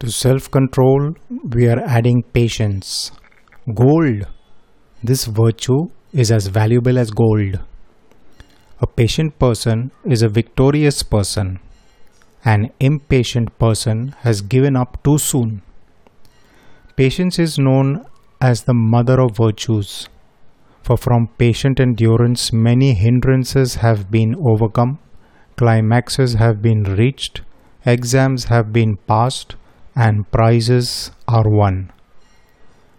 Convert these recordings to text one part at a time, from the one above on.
To self control, we are adding patience. Gold. This virtue is as valuable as gold. A patient person is a victorious person. An impatient person has given up too soon. Patience is known as the mother of virtues, for from patient endurance many hindrances have been overcome, climaxes have been reached, exams have been passed, and prizes are won.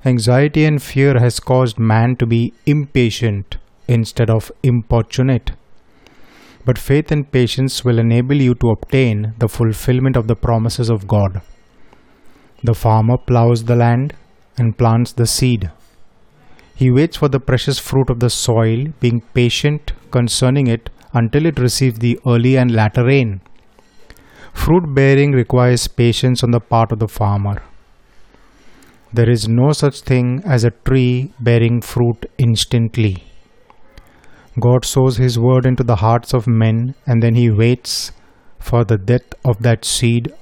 Anxiety and fear has caused man to be impatient instead of importunate. But faith and patience will enable you to obtain the fulfillment of the promises of God. The farmer plows the land and plants the seed. He waits for the precious fruit of the soil, being patient concerning it until it receives the early and latter rain. Fruit bearing requires patience on the part of the farmer. There is no such thing as a tree bearing fruit instantly. God sows His word into the hearts of men and then He waits for the death of that seed,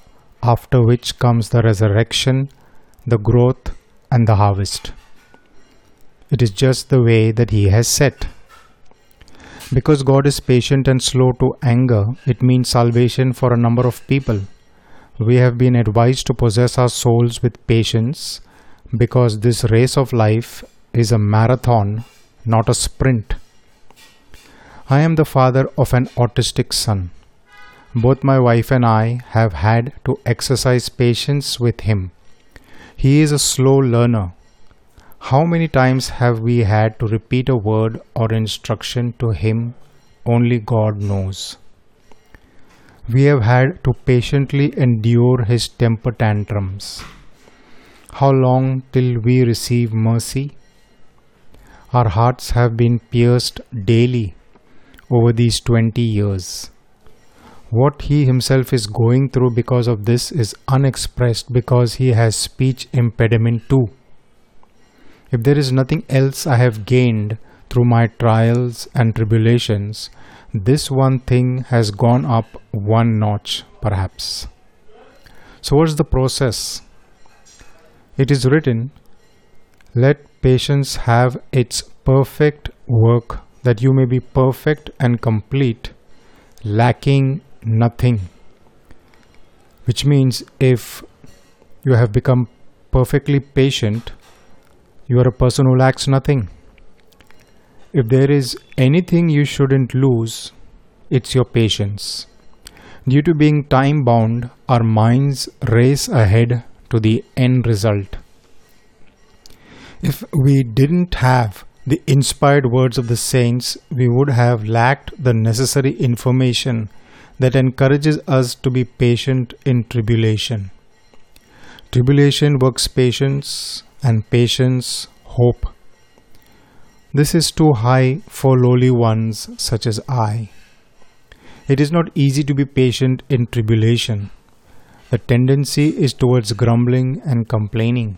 after which comes the resurrection, the growth, and the harvest. It is just the way that He has set. Because God is patient and slow to anger, it means salvation for a number of people. We have been advised to possess our souls with patience because this race of life is a marathon, not a sprint. I am the father of an autistic son. Both my wife and I have had to exercise patience with him. He is a slow learner. How many times have we had to repeat a word or instruction to him? Only God knows. We have had to patiently endure his temper tantrums. How long till we receive mercy? Our hearts have been pierced daily over these 20 years. What he himself is going through because of this is unexpressed because he has speech impediment too. If there is nothing else I have gained through my trials and tribulations, this one thing has gone up one notch, perhaps. So, what's the process? It is written, Let patience have its perfect work, that you may be perfect and complete, lacking nothing. Which means if you have become perfectly patient, you are a person who lacks nothing. If there is anything you shouldn't lose, it's your patience. Due to being time bound, our minds race ahead to the end result. If we didn't have the inspired words of the saints, we would have lacked the necessary information that encourages us to be patient in tribulation. Tribulation works patience, and patience hope. This is too high for lowly ones such as I. It is not easy to be patient in tribulation. The tendency is towards grumbling and complaining.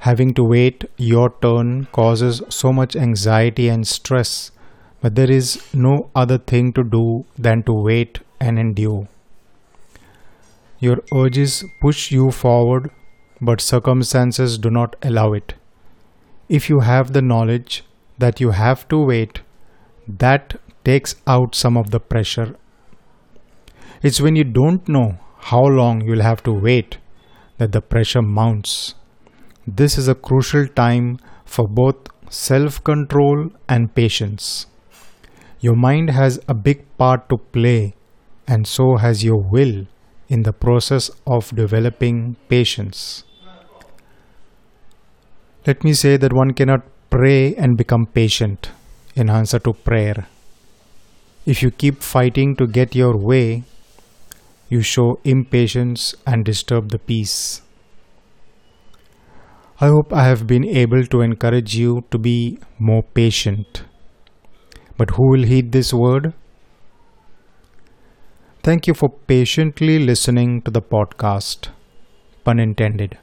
Having to wait your turn causes so much anxiety and stress, but there is no other thing to do than to wait and endure. Your urges push you forward, but circumstances do not allow it. If you have the knowledge that you have to wait, that takes out some of the pressure. It's when you don't know how long you'll have to wait that the pressure mounts. This is a crucial time for both self control and patience. Your mind has a big part to play, and so has your will in the process of developing patience. Let me say that one cannot pray and become patient in answer to prayer. If you keep fighting to get your way, you show impatience and disturb the peace. I hope I have been able to encourage you to be more patient. But who will heed this word? Thank you for patiently listening to the podcast. Pun intended.